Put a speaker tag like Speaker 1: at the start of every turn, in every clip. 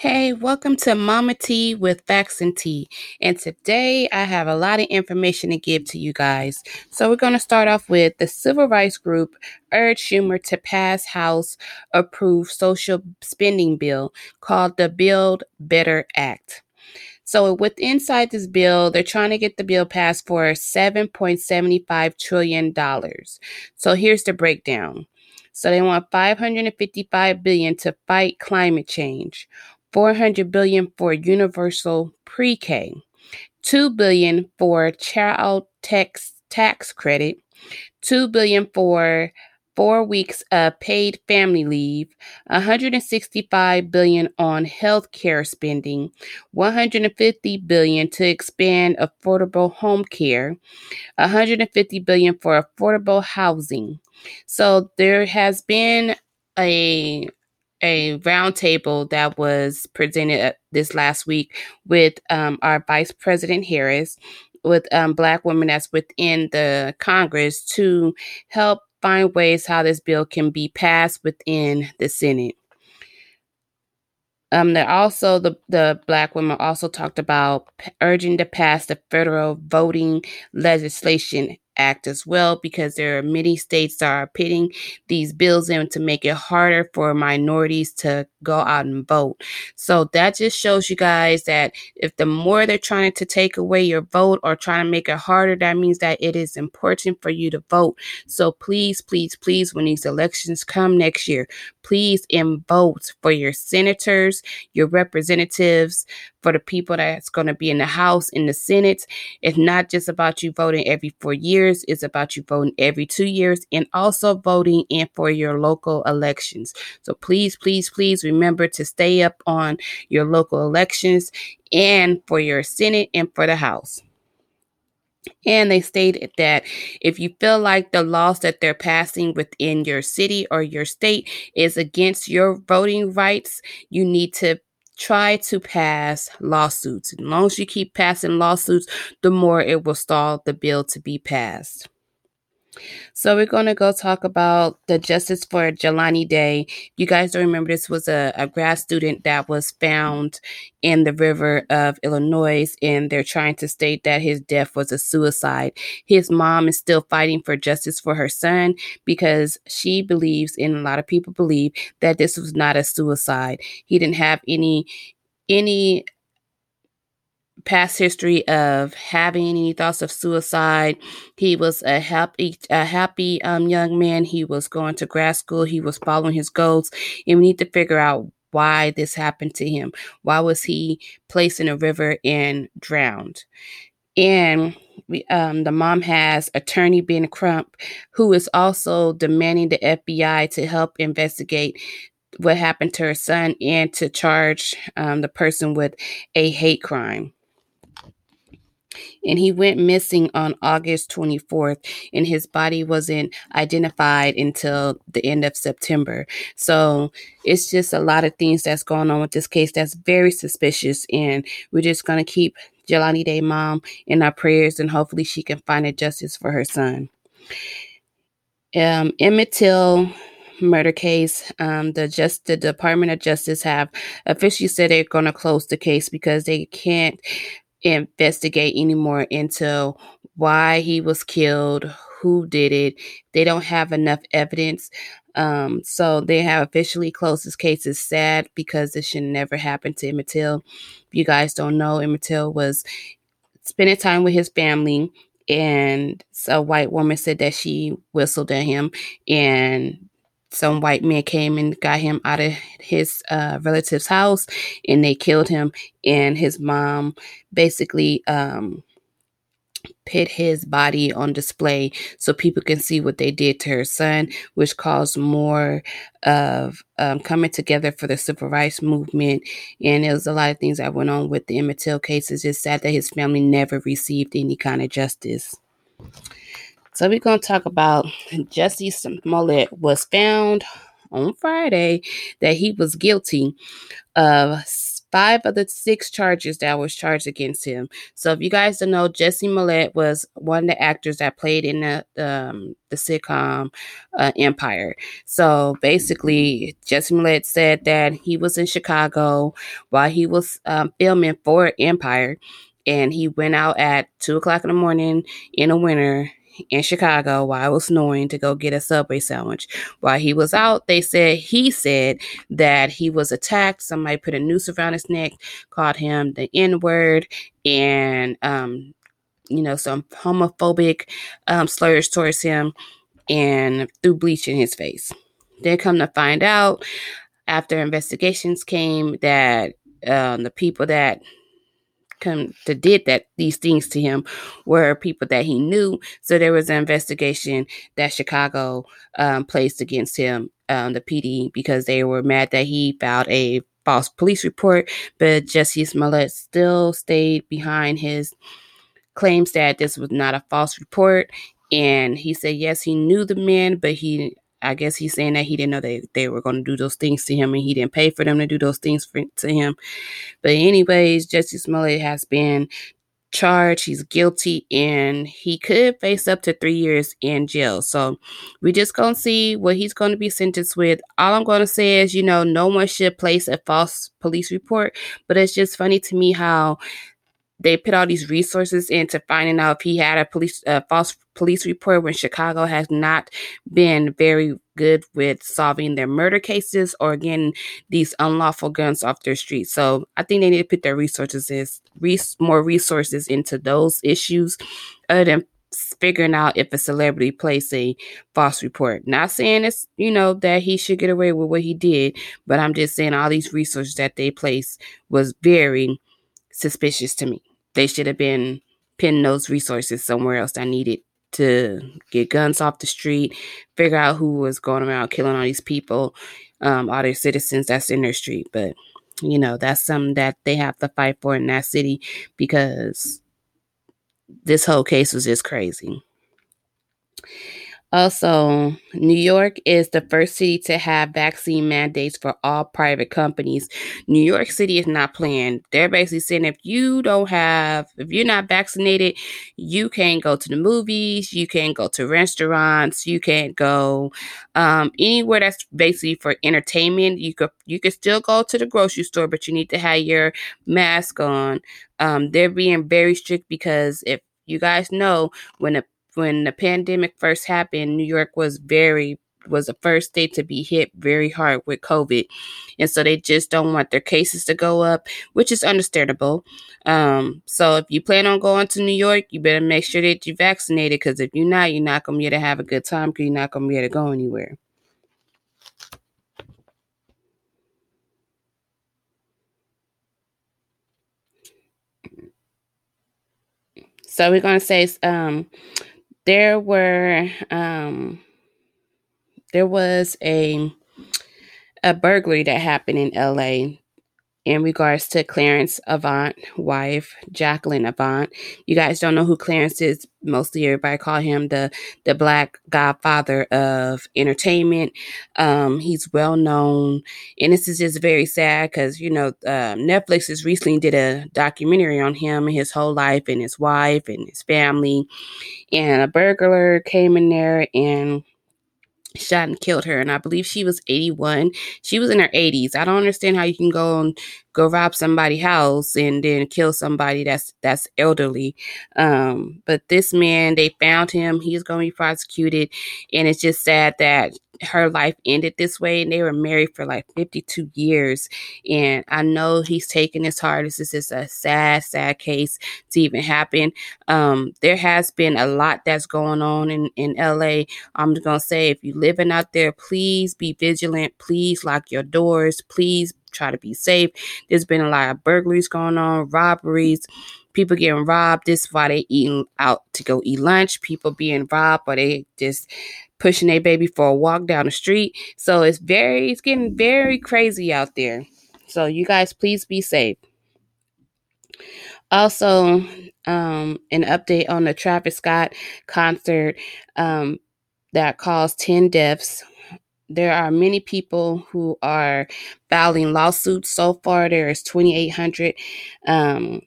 Speaker 1: Hey, welcome to Mama Tea with Facts and Tea. And today I have a lot of information to give to you guys. So we're going to start off with the Civil Rights Group urged Schumer to pass House approved social spending bill called the Build Better Act. So with inside this bill, they're trying to get the bill passed for $7.75 trillion. So here's the breakdown. So they want 555 billion to fight climate change, 400 billion for universal pre-K, 2 billion for child tax tax credit, 2 billion for 4 weeks of paid family leave, 165 billion on health care spending, 150 billion to expand affordable home care, 150 billion for affordable housing. So there has been a a roundtable that was presented uh, this last week with um, our Vice President Harris, with um, Black women that's within the Congress to help find ways how this bill can be passed within the Senate. Um, they also the the black women also talked about urging to pass the federal voting legislation Act as well because there are many states that are pitting these bills in to make it harder for minorities to go out and vote. So that just shows you guys that if the more they're trying to take away your vote or trying to make it harder, that means that it is important for you to vote. So please, please, please, when these elections come next year, please and vote for your senators, your representatives, for the people that's going to be in the House, in the Senate. It's not just about you voting every four years, it's about you voting every two years and also voting in for your local elections. So please, please, please remember to stay up on your local elections and for your Senate and for the House. And they stated that if you feel like the laws that they're passing within your city or your state is against your voting rights, you need to try to pass lawsuits. As long as you keep passing lawsuits, the more it will stall the bill to be passed. So we're going to go talk about the Justice for Jelani Day. You guys don't remember this was a, a grad student that was found in the river of Illinois, and they're trying to state that his death was a suicide. His mom is still fighting for justice for her son because she believes, and a lot of people believe, that this was not a suicide. He didn't have any any past history of having any thoughts of suicide. He was a happy, a happy um, young man. He was going to grad school. He was following his goals, and we need to figure out why this happened to him. Why was he placed in a river and drowned? And we, um, the mom has attorney Ben Crump, who is also demanding the FBI to help investigate what happened to her son and to charge um, the person with a hate crime and he went missing on August 24th, and his body wasn't identified until the end of September. So it's just a lot of things that's going on with this case that's very suspicious, and we're just going to keep Jelani Day mom in our prayers, and hopefully she can find a justice for her son. Um, Emmett Till murder case. Um, the just the Department of Justice have officially said they're going to close the case because they can't investigate anymore into why he was killed, who did it. They don't have enough evidence. Um, so they have officially closed this case. It's sad because this should never happen to Emmett Till. If you guys don't know, Emmett Till was spending time with his family and a white woman said that she whistled at him and some white men came and got him out of his uh, relative's house and they killed him and his mom basically um, put his body on display so people can see what they did to her son which caused more of um, coming together for the civil rights movement. And there was a lot of things that went on with the emmett till case. It's just sad that his family never received any kind of justice so we're going to talk about Jussie Smollett was found on Friday that he was guilty of five of the six charges that was charged against him. So if you guys don't know, Jussie Smollett was one of the actors that played in the um, the sitcom uh, Empire. So basically, Jussie Smollett said that he was in Chicago while he was um, filming for Empire, and he went out at two o'clock in the morning in the winter in Chicago while I was snowing to go get a Subway sandwich. While he was out, they said he said that he was attacked. Somebody put a noose around his neck, called him the N word, and um, you know some homophobic um, slurs towards him, and threw bleach in his face. Then come to find out, after investigations came, that um, the people that come to did that these things to him were people that he knew. So there was an investigation that Chicago um, placed against him, um, the PD, because they were mad that he filed a false police report. But Jussie Smollett still stayed behind his claims that this was not a false report. And he said, yes, he knew the men, but he I guess he's saying that he didn't know they, they were going to do those things to him and he didn't pay for them to do those things for, to him. But, anyways, Jussie Smollett has been charged. He's guilty and he could face up to three years in jail. So, we just going to see what he's going to be sentenced with. All I'm going to say is, you know, no one should place a false police report, but it's just funny to me how they put all these resources into finding out if he had a police uh, false police report when Chicago has not been very good with solving their murder cases or getting these unlawful guns off their streets. So I think they need to put their resources is res- more resources into those issues other than figuring out if a celebrity placed a false report. Not saying it's, you know, that he should get away with what he did, but I'm just saying all these resources that they placed was very suspicious to me they should have been pinning those resources somewhere else that needed to get guns off the street, figure out who was going around killing all these people, um, all their citizens that's in their street. But you know, that's something that they have to fight for in that city because this whole case was just crazy. Also, New York is the first city to have vaccine mandates for all private companies. New York City is not playing. They're basically saying if you don't have, if you're not vaccinated, you can't go to the movies, you can't go to restaurants, you can't go um, anywhere that's basically for entertainment. You could you could still go to the grocery store, but you need to have your mask on. Um, they're being very strict because if you guys know when a when the pandemic first happened, New York was very was the first state to be hit very hard with COVID. And so they just don't want their cases to go up, which is understandable. Um, so if you plan on going to New York, you better make sure that you're vaccinated because if you're not, you're not to be able to have a good time because you're not to be able to go anywhere. So we're to say um, there were um, there was a a burglary that happened in LA in regards to Clarence Avant, wife Jacqueline Avant. You guys don't know who Clarence is. Mostly everybody call him the the black godfather of entertainment. Um, he's well known, and this is just very sad because you know uh, Netflix has recently did a documentary on him and his whole life and his wife and his family. And a burglar came in there and shot and killed her and i believe she was 81 she was in her 80s i don't understand how you can go and go rob somebody's house and then kill somebody that's that's elderly. Um but this man they found him. He's going to be prosecuted and it's just sad that her life ended this way and they were married for like 52 years. And i know he's taking his heart. This is a sad sad case to even happen. Um there has been a lot that's going on in in la i'm gonna say if you're living out there please be vigilant. Please lock your doors. Please try to be safe. There's been a lot of burglaries going on robberies people getting robbed. This is why they eating out to go eat lunch. People being robbed or they just pushing their baby for a walk down the street. So it's very, it's getting very crazy out there. So you guys, please be safe. Also, um, an update on the Travis Scott concert um, that caused 10 deaths. there are many people who are filing lawsuits so far. There is 2,800 um,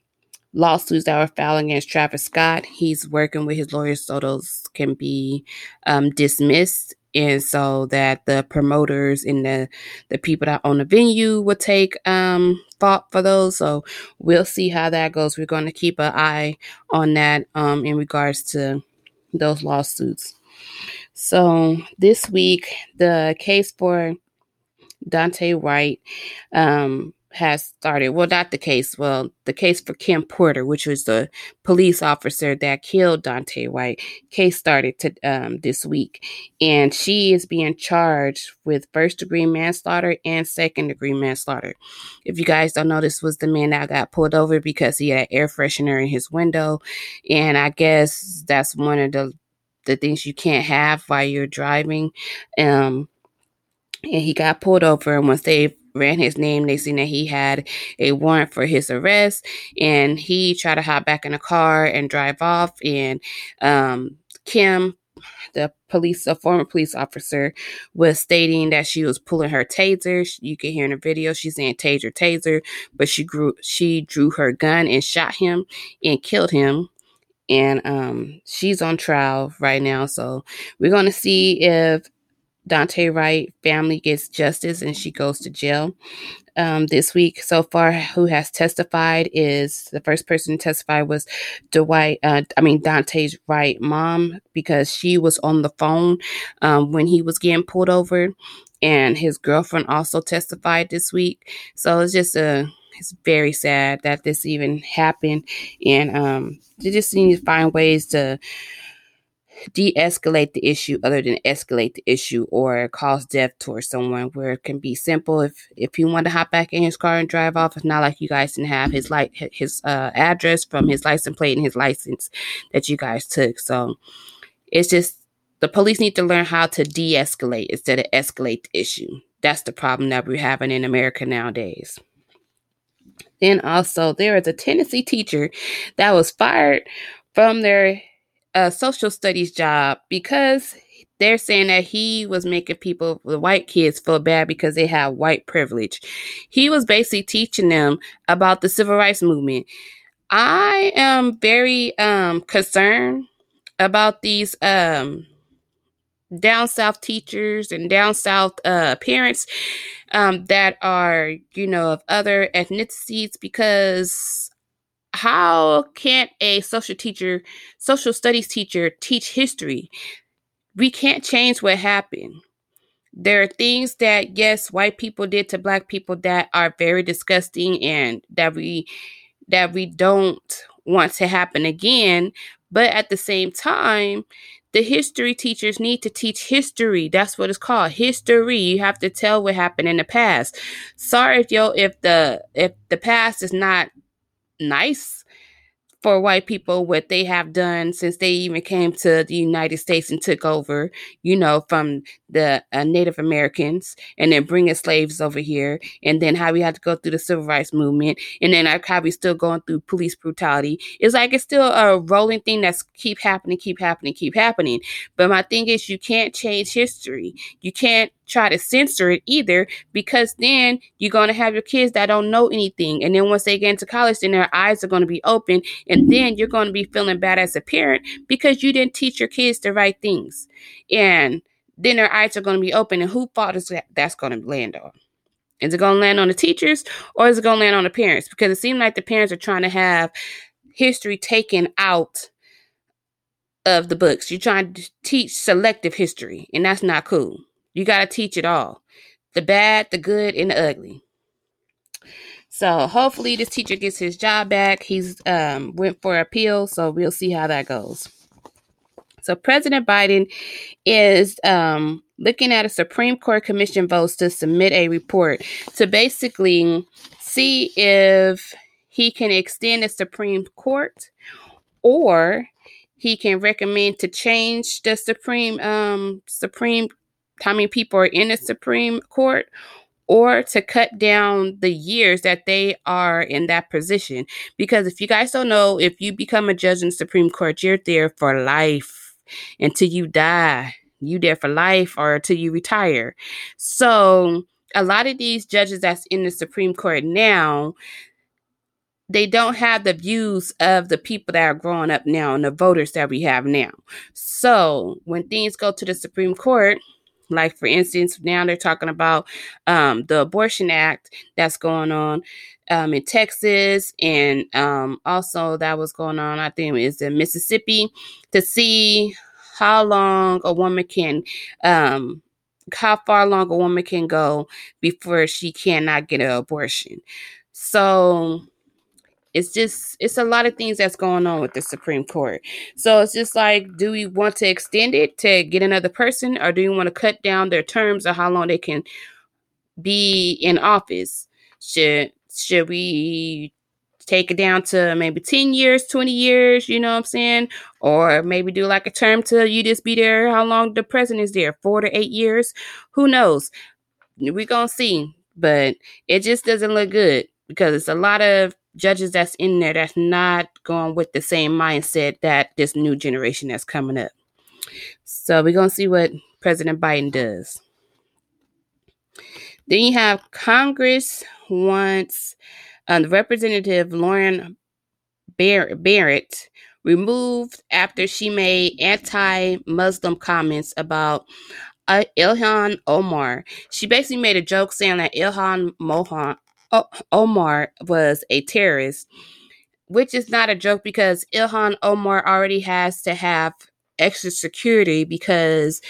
Speaker 1: lawsuits that were filed against Travis Scott. He's working with his lawyers so those can be um, dismissed. And so that the promoters and the, the people that own the venue will take um, fault for those. So we'll see how that goes. We're going to keep an eye on that um, in regards to those lawsuits. So this week, the case for Daunte Wright um, has started. Well, not the case. Well, the case for Kim Potter, which was the police officer that killed Daunte Wright, case started to um, this week, and she is being charged with first degree manslaughter and second degree manslaughter. If you guys don't know, this was the man that got pulled over because he had air freshener in his window, and I guess that's one of the the things you can't have while you're driving. Um, and he got pulled over, and once they ran his name. They seen that he had a warrant for his arrest, and he tried to hop back in the car and drive off. And um, Kim, the police, a former police officer, was stating that she was pulling her taser. You can hear in the video she's saying taser, taser, but she grew, she drew her gun and shot him and killed him. And um, she's on trial right now, so we're gonna see if Daunte Wright family gets justice and she goes to jail. Um, this week so far, who has testified is the first person to testify was Dwight, uh, I mean, Daunte's Wright mom, because she was on the phone um, when he was getting pulled over. And his girlfriend also testified this week. So it's just a, it's very sad that this even happened. And um, they just need to find ways to, de-escalate the issue other than escalate the issue or cause death towards someone where it can be simple. If if you want to hop back in his car and drive off it's not like you guys didn't have his like his uh, address from his license plate and his license that you guys took. So it's just the police need to learn how to de-escalate instead of escalate the issue. That's the problem that we're having in america nowadays. Then also there is a tennessee teacher that was fired from their a social studies job because they're saying that he was making people, the white kids, feel bad because they have white privilege. He was basically teaching them about the civil rights movement. I am very um, concerned about these um, down south teachers and down south uh, parents um, that are, you know, of other ethnicities because how can a social teacher, social studies teacher teach history? We can't change what happened. There are things that yes, white people did to black people that are very disgusting and that we that we don't want to happen again, but at the same time, the history teachers need to teach history. That's what it's called. History. You have to tell what happened in the past. Sorry if yo if the if the past is not nice for white people what they have done since they even came to the United States and took over, you know, from the uh, Native Americans and then bringing slaves over here, and then how we had to go through the civil rights movement, and then how we still going through police brutality. It's like it's still a rolling thing that's keep happening, keep happening, keep happening. But my thing is, you can't change history. You can't try to censor it either because then you're going to have your kids that don't know anything. And then once they get into college then their eyes are going to be open and then you're going to be feeling bad as a parent because you didn't teach your kids the right things. And then their eyes are going to be open and who fault is that that's going to land on? Is it going to land on the teachers or is it going to land on the parents? Because it seems like the parents are trying to have history taken out of the books. You're trying to teach selective history and that's not cool you got to teach it all the bad, the good, and the ugly. So hopefully this teacher gets his job back. He's um, went for appeal, so we'll see how that goes. So President Biden is um, looking at a Supreme Court commission votes to submit a report to basically see if he can extend the Supreme Court or he can recommend to change the Supreme um, Supreme how many people are in the Supreme Court or to cut down the years that they are in that position. Because if you guys don't know, if you become a judge in the Supreme Court, you're there for life until you die. you there for life or until you retire. So a lot of these judges that's in the Supreme Court now, they don't have the views of the people that are growing up now and the voters that we have now. So when things go to the Supreme Court, like for instance, now they're talking about um, the abortion act that's going on um, in Texas, and um, also that was going on. I think is in Mississippi to see how long a woman can um, how far long a woman can go before she cannot get an abortion. So it's just it's a lot of things that's going on with the Supreme Court. So it's just like, do we want to extend it to get another person, or do we want to cut down their terms of how long they can be in office? Should should we take it down to maybe 10 years, 20 years, you know what I'm saying? Or maybe do like a term till you just be there how long the president is there, four to eight years. Who knows? We're gonna see. But it just doesn't look good because it's a lot of judges that's in there that's not going with the same mindset that this new generation that's coming up. So we're gonna see what President Biden does. Then you have Congress wants uh, Representative Lauren Bar- Barrett removed after she made anti-Muslim comments about uh, Ilhan Omar. She basically made a joke saying that Ilhan Mohan Omar was a terrorist, which is not a joke because Ilhan Omar already has to have extra security because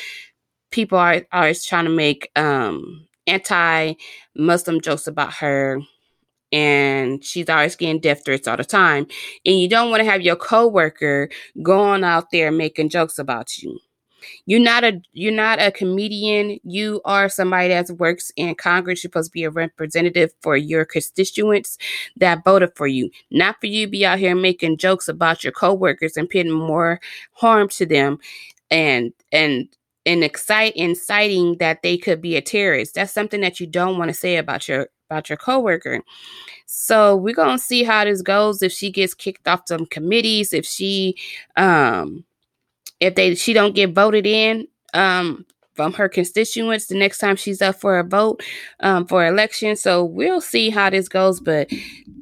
Speaker 1: people are always trying to make um, anti-Muslim jokes about her and she's always getting death threats all the time. And you don't want to have your coworker going out there making jokes about you. You're not a you're not a comedian. You are somebody that works in Congress. You're supposed to be a representative for your constituents that voted for you, not for you be out here making jokes about your coworkers and putting more harm to them, and and and excite inciting that they could be a terrorist. That's something that you don't want to say about your about your coworker. So we're gonna see how this goes. If she gets kicked off some committees, if she um if they she don't get voted in um from her constituents the next time she's up for a vote um, for election. So we'll see how this goes. But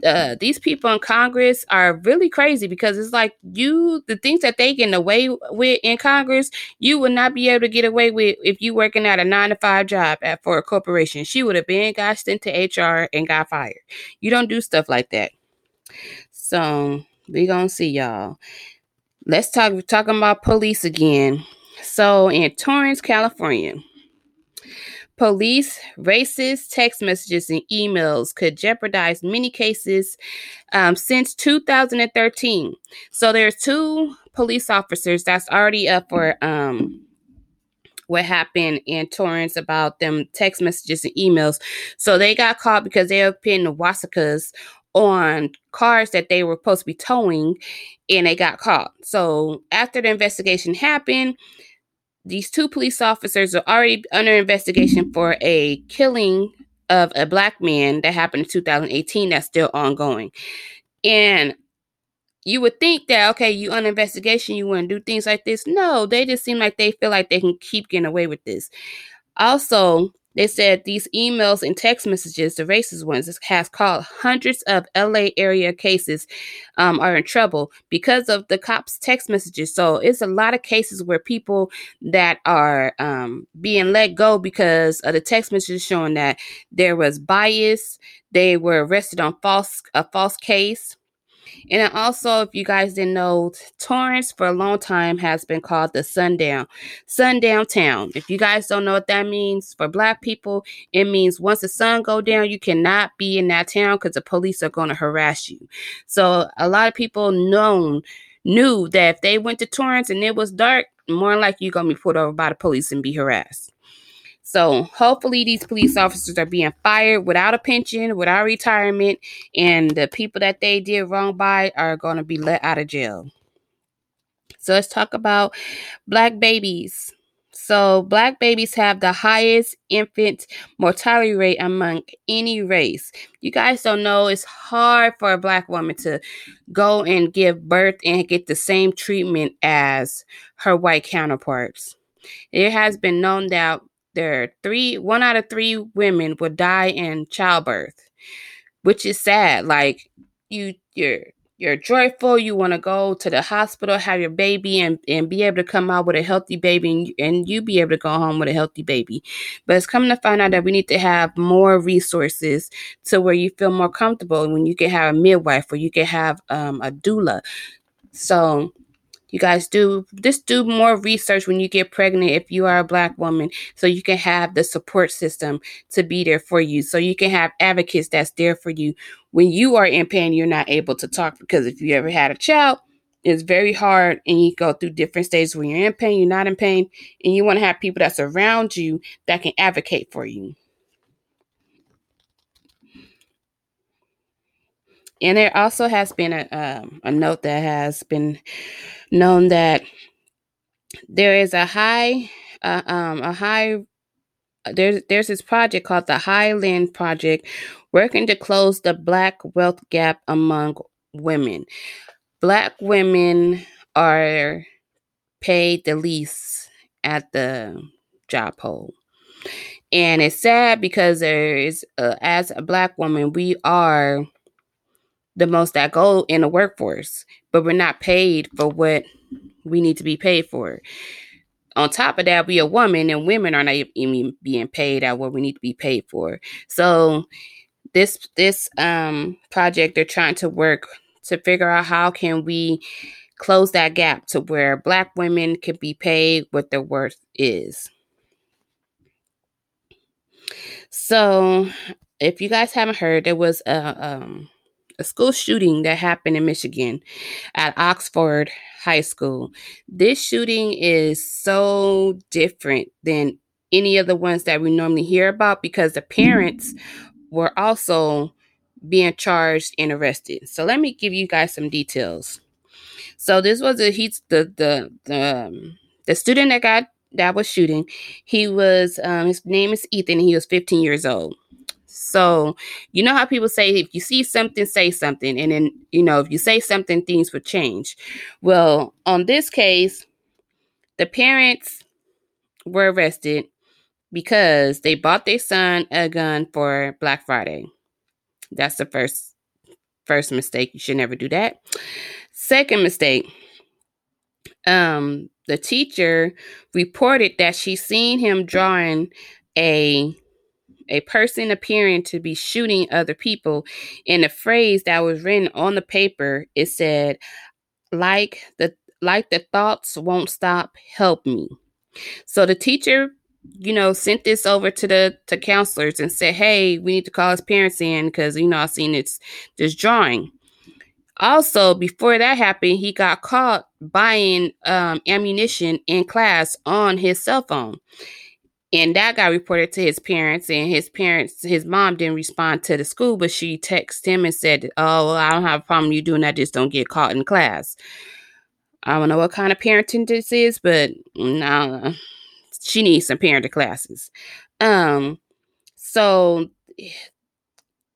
Speaker 1: uh, these people in Congress are really crazy because it's like you, the things that they get away with in Congress, you would not be able to get away with if you working at a nine to five job at for a corporation. She would have been got sent to HR and got fired. You don't do stuff like that. So we gonna see y'all. Let's talk we're talking about police again. So in Torrance, California, police racist text messages and emails could jeopardize many cases um, since 2013. So there's two police officers that's already up for um, what happened in Torrance about them text messages and emails. So they got caught because they were putting the swastikas on cars that they were supposed to be towing and they got caught. So after the investigation happened, these two police officers are already under investigation for a killing of a black man that happened in 2018 that's still ongoing. And you would think that okay, you on investigation, you wouldn't do things like this. No, they just seem like they feel like they can keep getting away with this. Also, they said these emails and text messages, the racist ones, has caused hundreds of LA area cases um, are in trouble because of the cops' text messages. So it's a lot of cases where people that are um, being let go because of the text messages showing that there was bias, they were arrested on false a false case and also, if you guys didn't know, Torrance for a long time has been called the sundown, sundown town. If you guys don't know what that means for black people, it means once the sun go down, you cannot be in that town because the police are going to harass you. So a lot of people known knew that if they went to Torrance and it was dark, more likely you're gonna be pulled over by the police and be harassed. So hopefully these police officers are being fired without a pension, without retirement, and the people that they did wrong by are going to be let out of jail. So let's talk about black babies. So black babies have the highest infant mortality rate among any race. You guys don't know it's hard for a black woman to go and give birth and get the same treatment as her white counterparts. It has been known that there are three, one out of three women will die in childbirth, which is sad. Like you, you're you're joyful, you want to go to the hospital, have your baby, and, and be able to come out with a healthy baby, and, and you be able to go home with a healthy baby. But it's coming to find out that we need to have more resources to where you feel more comfortable when you can have a midwife or you can have um, a doula. So you guys do just do more research when you get pregnant if you are a black woman so you can have the support system to be there for you so you can have advocates that's there for you. When you are in pain you're not able to talk because if you ever had a child it's very hard and you go through different stages. When you're in pain you're not in pain and you want to have people that's around you that can advocate for you and there also has been a, um, a note that has been known that there is a high uh, um, a high there's there's this project called the Highland Project, working to close the black wealth gap among women. Black women are paid the least at the job hole. And it's sad because there is, uh, as a black woman, we are the most that go in the workforce, but we're not paid for what we need to be paid for. On top of that, we a woman and women are not even being paid at what we need to be paid for. So this this um project they're trying to work to figure out how can we close that gap to where black women can be paid what their worth is. So, if you guys haven't heard, there was a um, a school shooting that happened in Michigan at Oxford High School. This shooting is so different than any of the ones that we normally hear about because the parents were also being charged and arrested. So let me give you guys some details. So this was a he's the the the um, the student that got that was shooting. He was um, his name is Ethan. he was 15 years old. So, you know how people say if you see something, say something. And then, you know, if you say something, things would change. Well, on this case, the parents were arrested because they bought their son a gun for Black Friday. That's the first first mistake. You should never do that. Second mistake. Um, the teacher reported that she seen him drawing a a person appearing to be shooting other people. In the phrase that was written on the paper, it said, like the like the thoughts won't stop, help me. So the teacher, you know, sent this over to the to counselors and said, Hey, we need to call his parents in because you know I've seen it's this drawing. Also, before that happened, he got caught buying um, ammunition in class on his cell phone. And that got reported to his parents, and his parents, his mom didn't respond to the school, but she texted him and said, Oh, well, I don't have a problem you doing that, just don't get caught in class. I don't know what kind of parenting this is, but no, she needs some parenting classes. Um, so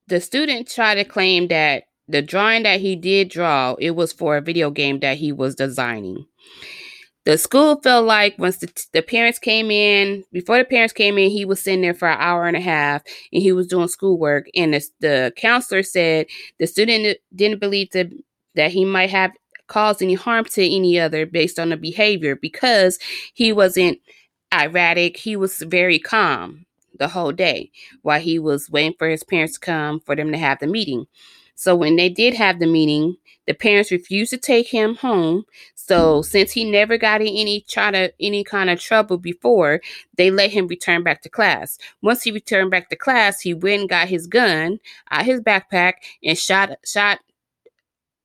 Speaker 1: the student tried to claim that the drawing that he did draw, it was for a video game that he was designing the school felt like once the, the parents came in, before the parents came in, he was sitting there for an hour and a half and he was doing schoolwork. And the, the counselor said the student didn't believe that, that he might have caused any harm to any other based on the behavior because he wasn't erratic. He was very calm the whole day while he was waiting for his parents to come for them to have the meeting. So when they did have the meeting, the parents refused to take him home. So since he never got in any try any kind of trouble before, they let him return back to class. Once he returned back to class, he went and got his gun out his backpack and shot shot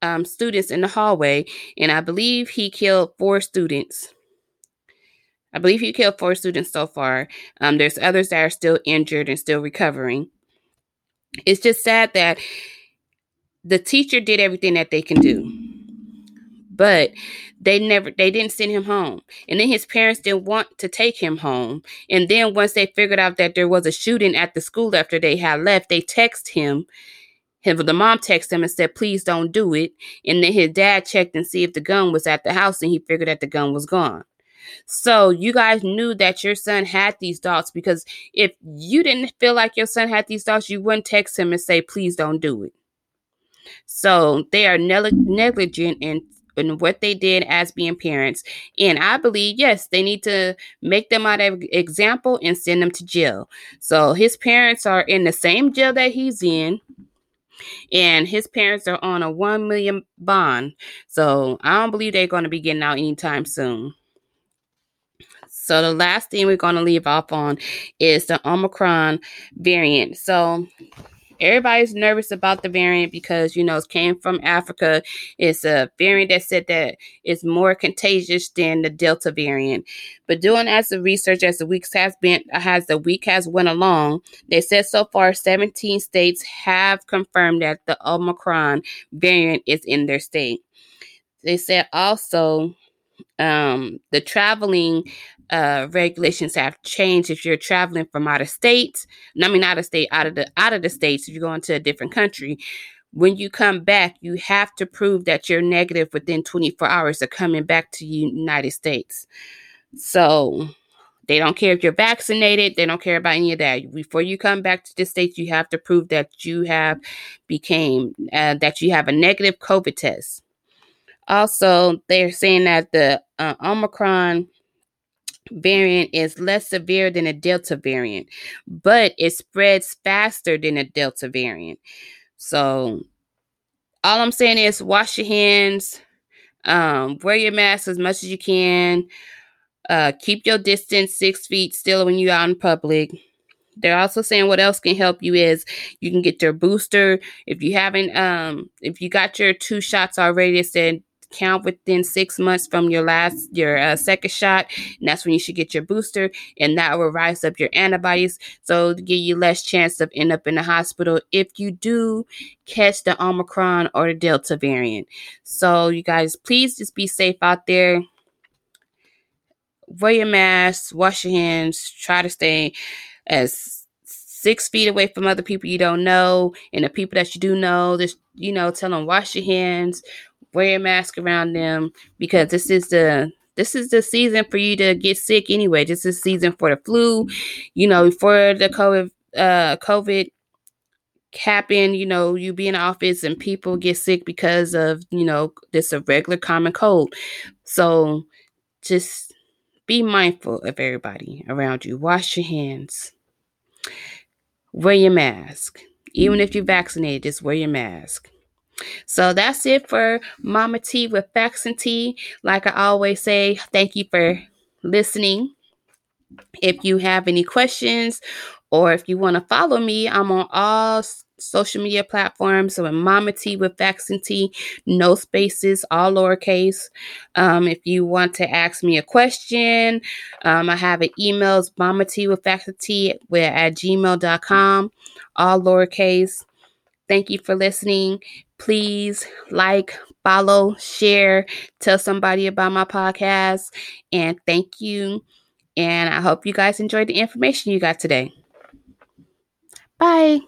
Speaker 1: um, students in the hallway. And I believe he killed four students. I believe he killed four students so far. Um, there's others that are still injured and still recovering. It's just sad that the teacher did everything that they can do but they never they didn't send him home. And then his parents didn't want to take him home. And then once they figured out that there was a shooting at the school after they had left they text him. Him the mom texted him and said please don't do it. And then his dad checked and see if the gun was at the house and he figured that the gun was gone. So you guys knew that your son had these thoughts because if you didn't feel like your son had these thoughts, you wouldn't text him and say, please don't do it. So they are negligent in in what they did as being parents. And I believe, yes, they need to make them out of example and send them to jail. So his parents are in the same jail that he's in. And his parents are on a one million bond. So I don't believe they're going to be getting out anytime soon. So the last thing we're going to leave off on is the Omicron variant. So everybody's nervous about the variant because you know it came from Africa. It's a variant that said that it's more contagious than the Delta variant. But doing as the research as the weeks has been as the week has went along, they said so far 17 states have confirmed that the Omicron variant is in their state. They said also um, the traveling uh, regulations have changed if you're traveling from out of state. I mean, out of state, out of the out of the states. If you're going to a different country, when you come back, you have to prove that you're negative within 24 hours of coming back to the United States. So they don't care if you're vaccinated. They don't care about any of that. Before you come back to the states, you have to prove that you have became uh, that you have a negative COVID test. Also, they're saying that the uh, Omicron variant is less severe than a Delta variant, but it spreads faster than a Delta variant. So, all I'm saying is wash your hands, um, wear your mask as much as you can, uh, keep your distance six feet still when you're out in public. They're also saying what else can help you is you can get your booster if you haven't um if you got your two shots already. It said count within six months from your last your uh, second shot and that's when you should get your booster and that will rise up your antibodies. So give you less chance of end up in the hospital if you do catch the omicron or the delta variant. So you guys please just be safe out there. Wear your mask wash your hands try to stay as six feet away from other people you don't know and the people that you do know just you know tell them wash your hands wear a mask around them because this is the this is the season for you to get sick anyway. This is season for the flu. You know, for the COVID uh COVID happened, you know, you be in office and people get sick because of, you know, this a regular common cold. So just be mindful of everybody around you. Wash your hands. Wear your mask. Even if you're vaccinated, just wear your mask. So that's it for Mama T with Facts and Tea. Like I always say, thank you for listening. If you have any questions or if you want to follow me, I'm on all social media platforms. So, Mama T with Facts and Tea, no spaces, all lowercase. Um, if you want to ask me a question, um, I have an email, Mama T with Facts and Tea at gmail.com, all lowercase. Thank you for listening. Please like, follow, share, tell somebody about my podcast. And thank you. And I hope you guys enjoyed the information you got today. Bye.